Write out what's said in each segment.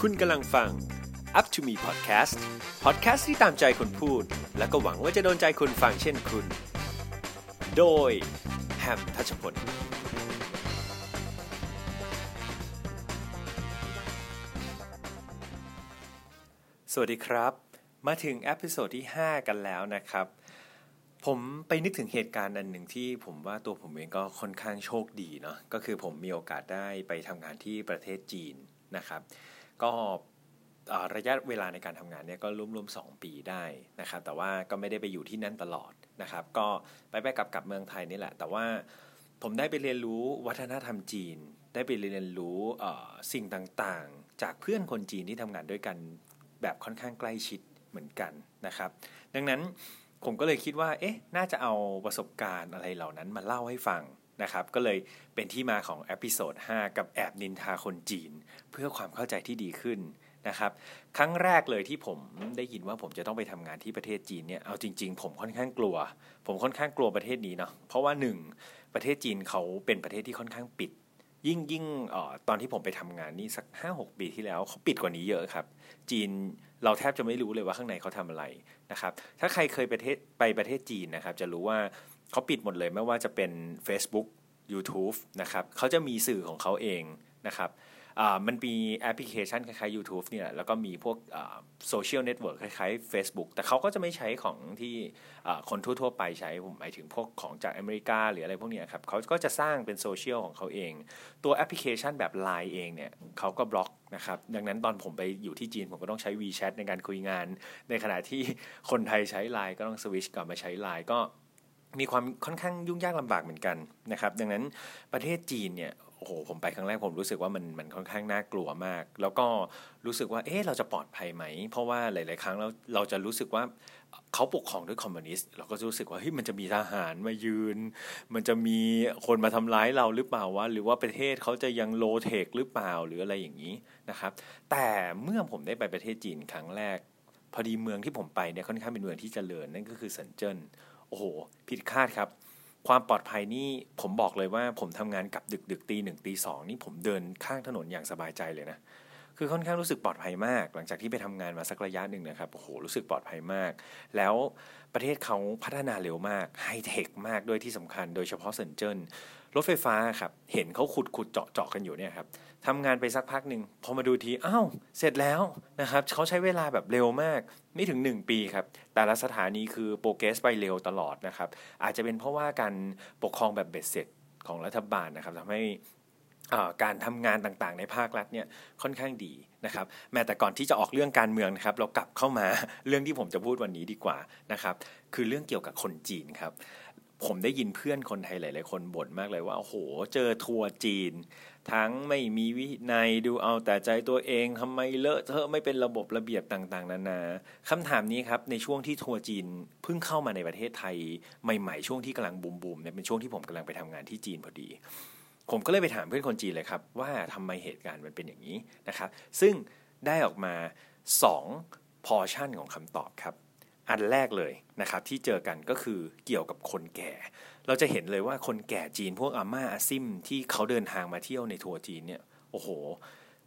คุณกำลังฟัง Up to Me Podcast Podcast ที่ตามใจคนพูด และก็หวังว่าจะโดนใจคนฟังเช่นคุณ โดยแฮมทัชพลสวัสดีครับ มาถึง episode ที่ 5 กันแล้วนะครับ ผมไปนึกถึงเหตุการณ์อันหนึ่งที่ผมว่าตัวผมเองก็ค่อนข้างโชคดีเนาะก็คือผมมีโอกาสได้ไปทำงานที่ประเทศจีนนะครับ ก็ระยะเวลาในการทำงานเนี่ยก็ร่วมๆ2ปีได้นะครับ แต่ว่าก็ไม่ได้ไปอยู่ที่นั่นตลอดนะครับ ก็ไปไปกลับกลับเมืองไทยนี่แหละ แต่ว่าผมได้ไปเรียนรู้วัฒนธรรมจีน ได้ไปเรียนรู้สิ่งต่างๆ จากเพื่อนคนจีนที่ทำงานด้วยกันแบบค่อนข้างใกล้ชิดเหมือนกันนะครับ ดังนั้น ผมก็เลยคิดว่า เอ๊ะ น่าจะเอาประสบการณ์อะไรเหล่านั้นมาเล่าให้ฟังนะครับ ก็เลยเป็นที่มาของ episode 5กับแอบนินทาคนจีน เพื่อความเข้าใจที่ดีขึ้นนะครับ ครั้งแรกเลยที่ผมได้ยินว่าผมจะต้องไปทำงานที่ประเทศจีนเนี่ย เอาจริง ๆ ผมค่อนข้างกลัว ผมค่อนข้างกลัวประเทศนี้เนาะ เพราะว่าหนึ่งประเทศจีนเขาเป็นประเทศที่ค่อนข้างปิด ยิ่งยิ่งออตอนที่ผมไปทำงานนี่สัก 5 6 ปีที่แล้วเขาปิดกว่านี้เยอะครับ จีน เราแทบจะไม่รู้เลยว่าข้างในเขาทำอะไรนะครับ ถ้าใครเคยประเทศไปประเทศจีนนะครับ จะรู้ว่าเขาปิดหมดเลยไม่ว่าจะเป็น Facebook YouTube นะครับเขาจะมีสื่อของเขาเองนะครับ มันมีแอปพลิเคชันคล้ายๆ YouTube เนี่ยแล้วก็มีพวก social network คล้ายๆ Facebook แต่เขาก็จะไม่ใช้ของที่คนทั่วๆ ไปใช้ ผมหมายถึงพวกของจากอเมริกา หรืออะไรพวกนี้ครับเขาก็จะสร้างเป็นโซเชียลของเขาเอง ตัวแอปพลิเคชันแบบ Line เองเนี่ยเขาก็บล็อกนะครับดังนั้นตอนผมไปอยู่ที่จีน ผมก็ต้องใช้ WeChat ในการคุยงาน ในขณะที่คนไทยใช้ Line ก็ต้องสวิชกลับมาใช้ Line ก็มีความค่อนข้างยุ่งยากลำบากเหมือนกันนะครับ ดังนั้นประเทศจีนเนี่ย โอ้โหผมไปครั้งแรกผมรู้สึกว่ามันมันค่อนข้างน่ากลัวมาก แล้วก็รู้สึกว่าเอ๊ะเราจะปลอดภัยไหม เพราะว่าหลาย ๆ ครั้งเราเราจะรู้สึกว่าเขาปกครองด้วยคอมมิวนิสต์เราก็รู้สึกว่าเฮ้ยมันจะมีทหารมายืน มันจะมีคนมาทำร้ายเราหรือเปล่าวะหรือว่าประเทศเขาจะยังโลเทคหรือเปล่าหรืออะไรอย่างนี้นะครับ แต่เมื่อผมได้ไปประเทศจีนครั้งแรก พอดีเมืองที่ผมไปเนี่ยค่อนข้างเป็นเมืองที่เจริญนั่นก็คือเซินเจิ้นโอ้โห ผิดคาดครับ ความปลอดภัยนี่ผมบอกเลยว่าผมทำงานกับดึกดึกตีหนึ่งตีสองนี่ผมเดินข้างถนนอย่างสบายใจเลยนะคือค่อนข้างรู้สึกปลอดภัยมาก หลังจากที่ไปทำงานมาสักระยะหนึ่งนะครับโอ้โหรู้สึกปลอดภัยมาก แล้วประเทศเขาพัฒนาเร็วมากไฮเทคมากด้วยที่สำคัญ โดยเฉพาะเซินเจิ้น รถไฟฟ้าครับ เห็นเขาขุดขุดเจาะเจาะกันอยู่เนี่ยครับทำงานไปสักพักหนึ่งพอมาดูทีอ้าวเสร็จแล้วนะครับเขาใช้เวลาแบบเร็วมาก ไม่ถึง 1 ปีครับ แต่ละสถานีคือโปรเกรสไปเร็วตลอดนะครับ อาจจะเป็นเพราะว่าการปกครองแบบเบ็ดเสร็จของรัฐบาลนะครับทำให้การทำงานต่างๆ ในภาครัฐเนี่ยค่อนข้างดีนะครับแม้แต่ก่อนที่จะออกเรื่องการเมืองนะครับ เรากลับเข้ามาเรื่องที่ผมจะพูดวันนี้ดีกว่านะครับ คือเรื่องเกี่ยวกับคนจีนครับ ผมได้ยินเพื่อนคนไทยหลาย ๆ คนบ่นมากเลยว่าโอ้โหเจอทัวร์จีน ทั้งไม่มีวินัยดูเอาแต่ใจตัวเองทำไมเลอะเทอะไม่เป็นระบบระเบียบต่าง ๆ นานาคำถามนี้ครับในช่วงที่ทัวร์จีนเพิ่งเข้ามาในประเทศไทย ใหม่ ๆ ช่วงที่กำลังบูมๆเนี่ยเป็นช่วงที่ผมกำลังไปทำงานที่จีนพอดี ผมก็เลยไปถามเพื่อนคนจีนเลยครับ ว่าทำไมเหตุการณ์มันเป็นอย่างนี้นะครับ ซึ่งได้ออกมา 2 พอชั่นของคำตอบครับ อันแรกเลยนะครับที่เจอกันก็คือเกี่ยวกับคนแก่ เราจะเห็นเลยว่าคนแก่จีนพวกอาม่าอาซิมที่เขาเดินทางมาเที่ยวในทัวร์จีนเนี่ยโอ้โห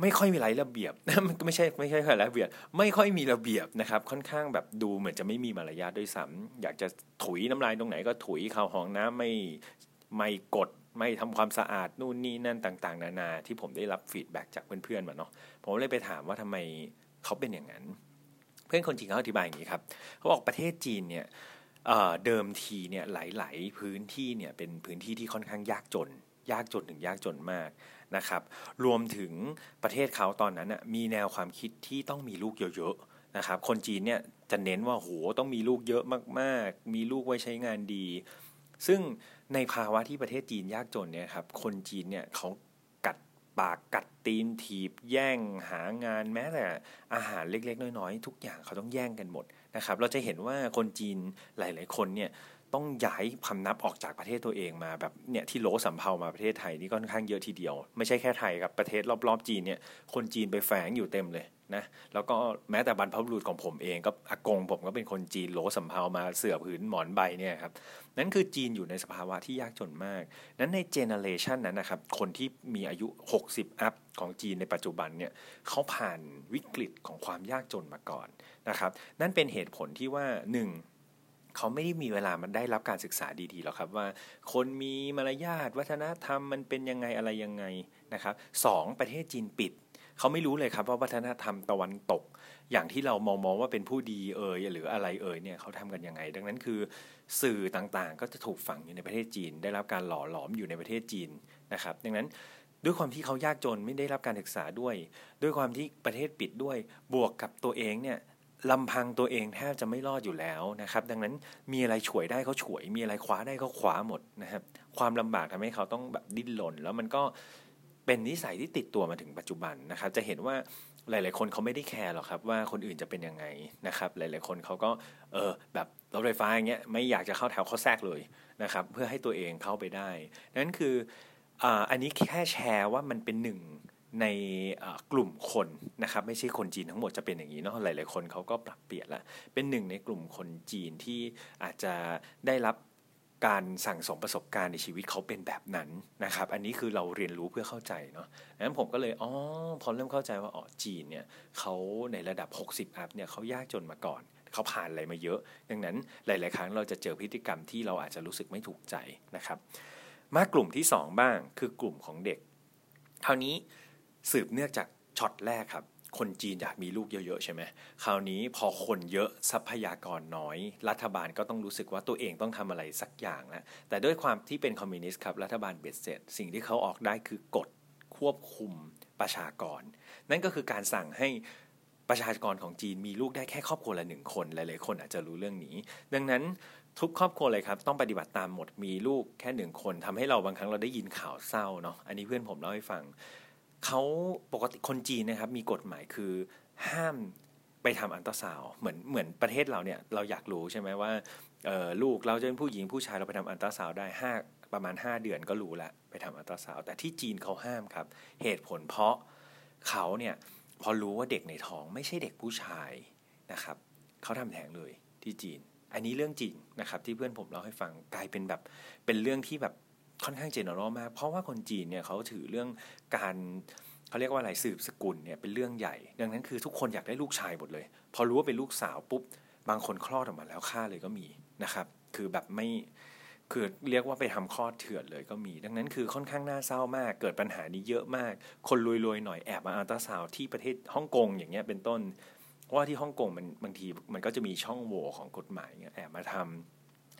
ไม่ค่อยมีไรระเบียบมันไม่ใช่ไม่ใช่แค่ระเบียบ ไม่ค่อยมีระเบียบนะครับ ค่อนข้างแบบดูเหมือนจะไม่มีมารยาทด้วยซ้ำอยากจะถุยน้ำลายตรงไหนก็ถุยเข้าห้องน้ำไม่ไม่กดไม่ทำความสะอาดนู่นนี่นั่นต่าง ๆ นานาที่ผมได้รับฟีดแบ็กจากเพื่อนๆมาเนาะผมเลยไปถามว่าทำไมเขาเป็นอย่างนั้น เพื่อนคนจีนเขาอธิบายอย่างนี้ครับเขาบอกประเทศจีนเนี่ยเเดิมทีเนี่ยหลาย ๆ พื้นที่เนี่ยเป็นพื้นที่ที่ค่อนข้างยากจน ยากจนถึงยากจนมากนะครับ รวมถึงประเทศเขาตอนนั้นน่ะมีแนวความคิดที่ต้องมีลูกเยอะ ๆ นะครับ คนจีนเนี่ยจะเน้นว่าโหต้องมีลูกเยอะมาก ๆ มีลูกไว้ใช้งานดี ซึ่งในภาวะที่ประเทศจีนยากจนเนี่ยครับคนจีนเนี่ยเขา ปากกัดตีนถีบแย่งหางานแม้แต่อาหารเล็กๆ น้อยๆ ทุกอย่างเขาต้องแย่งกันหมดนะครับ เราจะเห็นว่าคนจีนหลาย ๆ คนเนี่ย ต้องย้ายพำนับออกจากประเทศตัวเองมาแบบเนี่ยที่โลสัมเพามาประเทศไทยนี่ก็ค่อนข้างเยอะทีเดียว ไม่ใช่แค่ไทยครับประเทศรอบๆจีนเนี่ยคนจีนไปแฝงอยู่เต็มเลยนะแล้วก็แม้แต่บรรพบุรุษของผมเองก็อากงผมก็เป็นคนจีนโลสัมเพามาเสือผืนหมอนใบเนี่ยครับนั่นคือจีนอยู่ในสภาวะที่ยากจนมาก นั้นในเจเนเรชันนั้นนะครับคนที่มีอายุ 60 อัพของจีนในปัจจุบันเนี่ยเขาผ่านวิกฤตของความยากจนมาก่อนนะครับนั่นเป็นเหตุผลที่ว่า 1. เขาไม่ได้มีเวลามันได้รับการศึกษาดีๆหรอกครับว่า คนมีมารยาทวัฒนธรรมมันเป็นยังไงอะไรยังไงนะครับสประเทศจีนปิดเขาไม่รู้เลยครับว่าวัฒนธรรมตะวันตก อย่างที่เรามองมองว่าเป็นผู้ดีเอ่ยหรืออะไรเอ่ยเนี่ยเขาทำกันยังไง ดังนั้นคือสื่อต่างๆ ก็จะถูกฝังอยู่ในประเทศจีน ได้รับการหล่อหลอมอยู่ในประเทศจีนนะครับ ดังนั้นด้วยความที่เขายากจนไม่ได้รับการศึกษาด้วย ด้วยความที่ประเทศปิดด้วย บวกกับตัวเองเนี่ย ลำพังตัวเองแทบจะไม่รอดอยู่แล้วนะครับ ดังนั้นมีอะไรฉวยได้เขาฉวย มีอะไรคว้าได้เขาคว้าหมดนะครับ ความลำบากทำให้เขาต้องแบบดิ้นรนแล้วมันก็เป็นนิสัยที่ติดตัวมาถึงปัจจุบันนะครับ จะเห็นว่าหลาย ๆ คนเขาไม่ได้แคร์หรอกครับว่าคนอื่นจะเป็นยังไงนะครับ หลาย ๆ คนเขาก็เออแบบรถไฟฟ้าอย่างเงี้ยไม่อยากจะเข้าแถวเขาแทรกเลยนะครับ เพื่อให้ตัวเองเข้าไปได้นั่นคืออันนี้แค่แชร์ว่ามันเป็นหนึ่ง ในกลุ่มคนนะครับไม่ใช่คนจีนทั้งหมดจะเป็นอย่างนี้เนาะหลาย ๆ คนเขาก็ปรับเปลี่ยนละเป็นหนึ่งในกลุ่มคนจีนที่อาจจะได้รับการสั่งสมประสบการณ์ในชีวิตเขาเป็นแบบนั้นนะครับ อันนี้คือเราเรียนรู้เพื่อเข้าใจเนาะนั้นผมก็เลยอ๋อพอเริ่มเข้าใจว่าอ๋อจีนเนี่ยเขาในระดับ 60 up เนี่ยเขายากจนมาก่อนเขาผ่านอะไรมาเยอะ ดังนั้นหลาย ๆ ครั้งเราจะเจอพฤติกรรมที่เราอาจจะรู้สึกไม่ถูกใจนะครับ มากลุ่มที่ 2 บ้างคือกลุ่มของเด็กคราวนี้ สืบเนื่องจากช็อตแรกครับ คนจีนอยากมีลูกเยอะๆใช่ไหมคราวนี้พอคนเยอะทรัพยากรน้อย รัฐบาลก็ต้องรู้สึกว่าตัวเองต้องทำอะไรสักอย่างแล้วแต่ด้วยความที่เป็นคอมมิวนิสต์ครับรัฐบาลเบ็ดเสร็จ สิ่งที่เขาออกได้คือกฎควบคุมประชากร นั่นก็คือการสั่งให้ประชากรของจีนมีลูกได้แค่ครอบครัวละหนึ่งคน หลายๆคนอาจจะรู้เรื่องนี้ ดังนั้นทุกครอบครัวเลยครับ ต้องปฏิบัติตามหมดมีลูกแค่หนึ่งคนทำให้เราบางครั้งเราได้ยินข่าวเศร้าเนาะอันนี้เพื่อนผมเล่าให้ฟัง เขาปกติคนจีนนะครับ มีกฎหมายคือห้ามไปทำอันตราซาวเหมือนเหมือนประเทศเราเนี่ยเราอยากรู้ใช่ไหมว่าลูกเราจะเป็นผู้หญิงผู้ชายเราไปทำอันตราซาวได้ห้าประมาณ 5 เดือนก็รู้ล้วไปทำอันตราซาวแต่ที่จีนเขาห้ามครับ เหตุผลเพราะเขาเนี่ยพอรู้ว่าเด็กในท้องไม่ใช่เด็กผู้ชายนะครับเขาทำแท้งเลยที่จีน อันนี้เรื่องจริงนะครับ ที่เพื่อนผมเล่าให้ฟังกลายเป็นแบบเป็นเรื่องที่แบบ ค่อนข้างเจเนอเรลมาก เพราะว่าคนจีนเนี่ยเขาถือเรื่องการเขาเรียกว่าอะไรสืบสกุลเนี่ยเป็นเรื่องใหญ่ ดังนั้นคือทุกคนอยากได้ลูกชายหมดเลย พอรู้ว่าเป็นลูกสาวปุ๊บบางคนคลอดออกมาแล้วฆ่าเลยก็มีนะครับ คือแบบไม่คือเรียกว่าไปทำคลอดเถื่อนเลยก็มี ดังนั้นคือค่อนข้างน่าเศร้ามาก เกิดปัญหานี้เยอะมาก คนรวยๆหน่อยแอบมาอัลตราซาวที่ประเทศฮ่องกงอย่างเงี้ยเป็นต้นว่าที่ฮ่องกงมันบางทีมันก็จะมีช่องโหว่ของกฎหมายเงี้ยแอบมาทำ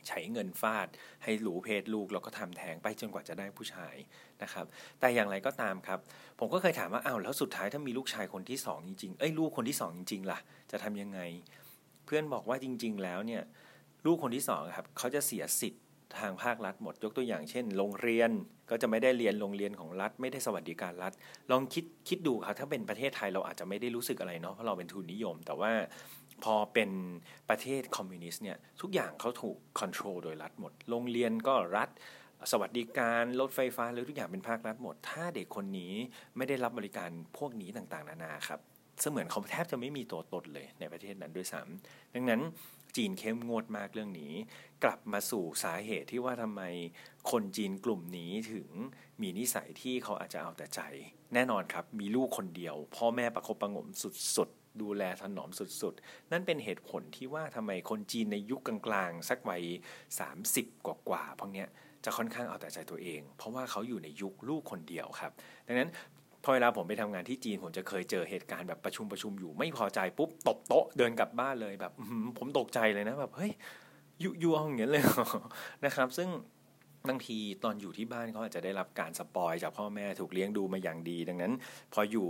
ใช้เงินฟาด ให้หลูเพศลูกแล้วก็ทำแท้งไปจนกว่าจะได้ผู้ชายนะครับ แต่อย่างไรก็ตามครับ ผมก็เคยถามว่าอ้าวแล้วสุดท้ายถ้ามีลูกชายคนที่สองจริงๆเอ้ยลูกคนที่สองจริงๆล่ะ จะทำยังไง เพื่อนบอกว่าจริง ๆ แล้วเนี่ยลูกคนที่สองครับเขาจะเสียสิทธิ์ทางภาครัฐหมดยกตัวอย่างเช่น โรงเรียนก็จะไม่ได้เรียนโรงเรียนของรัฐ ไม่ได้สวัสดิการรัฐ ลองคิดคิดดูครับถ้าเป็นประเทศไทยเราอาจจะไม่ได้รู้สึกอะไรเนาะเพราะเราเป็นทุนนิยม แต่ว่า พอเป็นประเทศคอมมิวนิสต์เนี่ยทุกอย่างเขาถูกคอนโทรลโดยรัฐหมด โรงเรียนก็รัฐสวัสดิการรถไฟฟ้าหรือทุกอย่างเป็นภาครัฐหมด ถ้าเด็กคนนี้ไม่ได้รับบริการพวกนี้ต่างๆ นานาครับเสมือนเขาแทบจะไม่มีตัวตนเลยในประเทศนั้นด้วยซ้ำดังนั้นจีนเข้มงวดมากเรื่องนี้ กลับมาสู่สาเหตุที่ว่าทำไมคนจีนกลุ่มนี้ถึงมีนิสัยที่เขาอาจจะเอาแต่ใจ แน่นอนครับ มีลูกคนเดียว พ่อแม่ประคบประงมสุด ดูแลถนอมสุดๆ นั่นเป็นเหตุผลที่ว่าทำไมคนจีนในยุคกลางๆ สักวัย 30 กว่าๆพวกเนี้ยจะค่อนข้างเอาแต่ใจตัวเอง เพราะว่าเขาอยู่ในยุคลูกคนเดียวครับ ดังนั้นพอเวลาผมไปทำงานที่จีนผมจะเคยเจอเหตุการณ์แบบประชุมประชุมอยู่ ไม่พอใจปุ๊บตบโต๊ะเดินกลับบ้านเลยแบบผมตกใจเลยนะแบบเฮ้ยยูยูเอาอย่างเงี้ยเลยนะครับ ซึ่ง บางทีตอนอยู่ที่บ้านเขาอาจจะได้รับการสปอยจากพ่อแม่ถูกเลี้ยงดูมาอย่างดี ดังนั้น พออยู่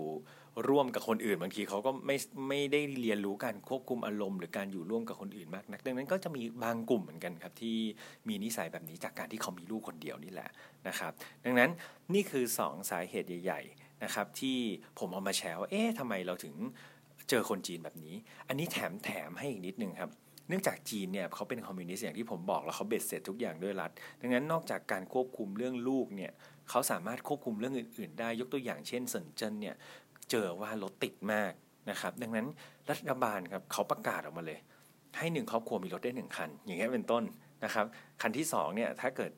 ร่วมกับคนอื่น บางทีเขาก็ไม่ไม่ได้เรียนรู้การควบคุมอารมณ์หรือการอยู่ร่วมกับคนอื่นมากนัก ดังนั้นก็จะมีบางกลุ่มเหมือนกันครับที่มีนิสัยแบบนี้จากการที่เขามีลูกคนเดียวนี่แหละนะครับ ดังนั้นนี่คือ 2 สาเหตุใหญ่ ๆนะครับ ที่ผมเอามาแชร์ว่าเอ๊ะทำไมเราถึงเจอคนจีนแบบนี้ อันนี้แถมแถมให้อีกนิดนึงครับ เนื่องจากจีนเนี่ยเขาเป็นคอมมิวนิสต์อย่างที่ผมบอกแล้วเขาเบ็ดเสร็จทุกอย่างด้วยรัฐ ดังนั้นนอกจากการควบคุมเรื่องลูกเนี่ยเขาสามารถควบคุมเรื่องอื่น ๆ ได้ยกตัวอย่างเช่นเซินเจิ้นเนี่ยเจอว่ารถติดมากนะครับ ดังนั้นรัฐบาลครับเขาประกาศออกมาเลย ให้หนึ่งครอบครัวมีรถได้หนึ่งคัน อย่างเงี้ยเป็นต้นนะครับ คันที่สองเนี่ยถ้าเกิด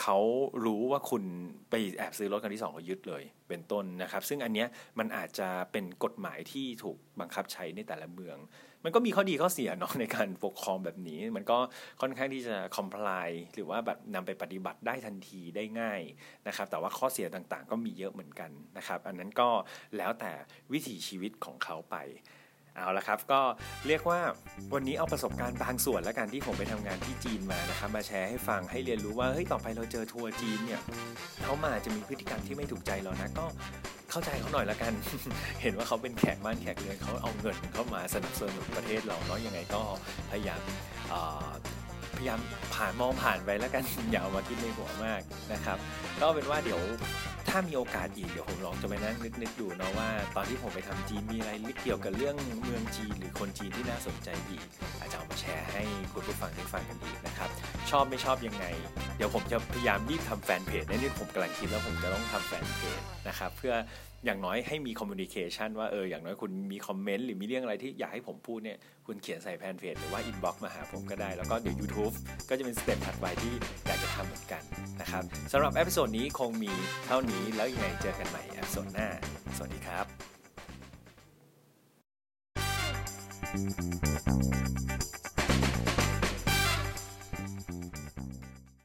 เขารู้ว่าคุณไปแอบซื้อรถคันที่สองเขายึดเลย เป็นต้นนะครับ ซึ่งอันเนี้ยมันอาจจะเป็นกฎหมายที่ถูกบังคับใช้ในแต่ละเมือง มันก็มีข้อดีข้อเสียเนาะในการปกครองแบบนี้ มันก็ค่อนข้างที่จะ comply หรือว่าแบบนำไปปฏิบัติได้ทันทีได้ง่ายนะครับ แต่ว่าข้อเสียต่างๆ ก็มีเยอะเหมือนกันนะครับ อันนั้นก็แล้วแต่วิถีชีวิตของเขาไป เอาละครับก็เรียกว่าวันนี้เอาประสบการณ์บางส่วนแล้วกันที่ผมไปทำงานที่จีนมานะครับมาแชร์ให้ฟังให้เรียนรู้ว่าเฮ้ยต่อไปเราเจอทัวร์จีนเนี่ยเขามาจะมีพฤติกรรมที่ไม่ถูกใจเรานะก็เข้าใจเขาหน่อยละกัน เห็นว่าเขาเป็นแขกบ้านแขกเรือนเขาเอาเงินเข้ามาสนับสนุนประเทศเราเนาะยังไงก็พยายามพยายามผ่านมองผ่านไปแล้วกันอย่าเอามาคิดในหัวมากนะครับก็เป็นว่าเดี๋ยว ถ้ามีโอกาสอีกเดี๋ยวผมลองจะไปนั่งนึกๆดูเนาะว่า ตอนที่ผมไปทำจีนมีอะไรเกี่ยวกับเรื่องเมืองจีนหรือคนจีนที่น่าสนใจอีก อาจจะเอามาแชร์ให้คุณผู้ฟังได้ฟังกันอีกนะครับ ชอบไม่ชอบยังไง เดี๋ยวผมจะพยายามรีบทำแฟนเพจนี่ผมกำลังคิดแล้วผมจะต้องทำแฟนเพจนะครับเพื่อ อย่างน้อยให้มี communication ว่าเอออย่างน้อยคุณมี comment หรือมีเรื่องอะไรที่อยากให้ผมพูดเนี่ยคุณเขียนใส่แฟนเพจหรือว่า inbox มาหาผมก็ได้ แล้วก็เดี๋ยว YouTube ก็จะเป็น step ถัดไปที่อยากจะทำเหมือนกันนะครับสำหรับ episode นี้คงมีเท่านี้แล้วยังไงเจอกันใหม่ episode หน้า สวัสดีครับ Thank you.